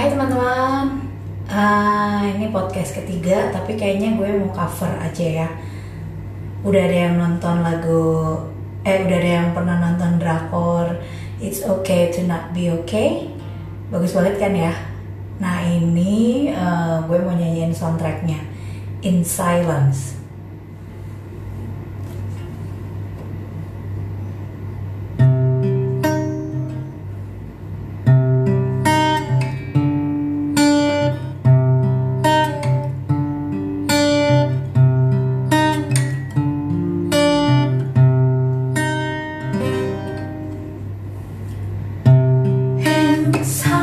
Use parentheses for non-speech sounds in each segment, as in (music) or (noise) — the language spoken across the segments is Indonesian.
Hai teman-teman, Ah, ini podcast ketiga tapi kayaknya gue mau cover aja ya. Udah ada yang nonton lagu, eh udah ada yang pernah nonton drakor It's Okay to Not Be Okay, bagus banget kan ya. Nah ini eh, gue mau nyanyiin soundtracknya In Silence. In silence,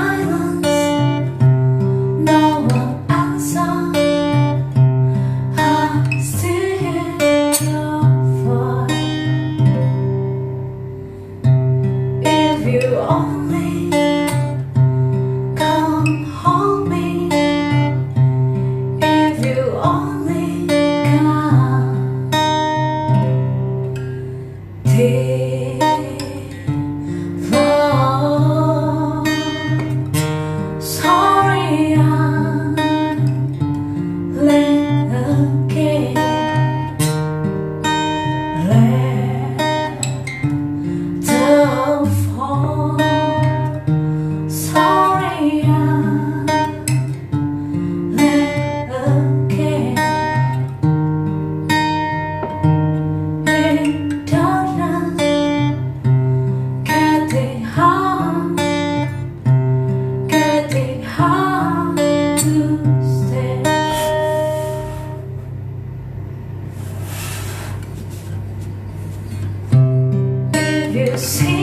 see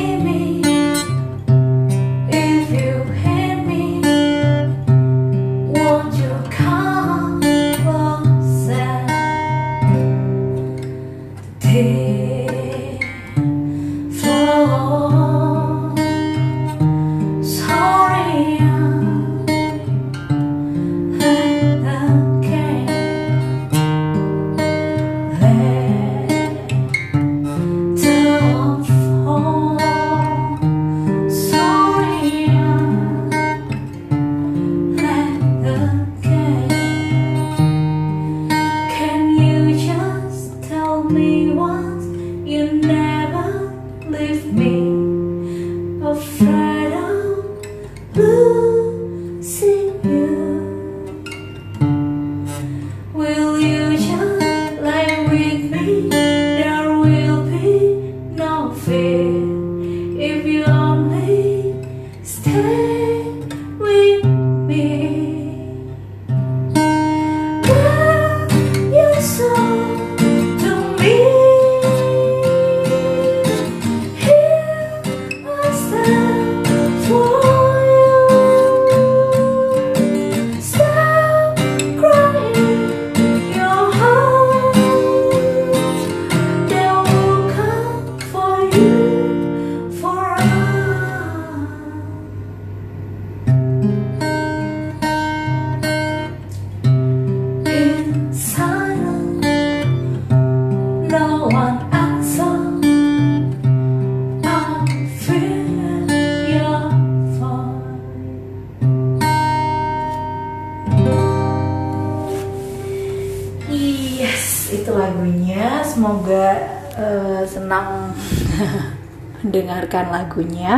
Oh. Lagunya. Semoga eh, senang (laughs) mendengarkan lagunya.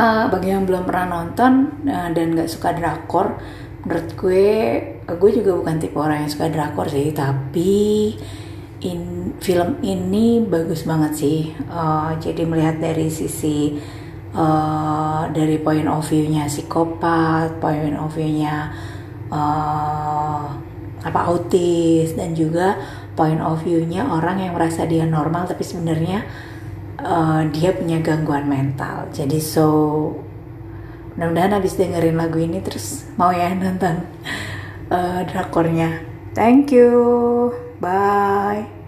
Eh, bagi yang belum pernah nonton eh, dan nggak suka drakor, menurut gue, gue juga bukan tipe orang yang suka drakor sih, tapi in film ini bagus banget sih. Eh, jadi melihat dari sisi eh, dari point of view-nya psikopat, point of view-nya eh, apa autis dan juga point of view-nya orang yang merasa dia normal tapi sebenarnya eh, dia punya gangguan mental. Jadi so mudah-mudahan habis dengerin lagu ini terus mau ya nonton eh, drakornya. Thank you. Bye.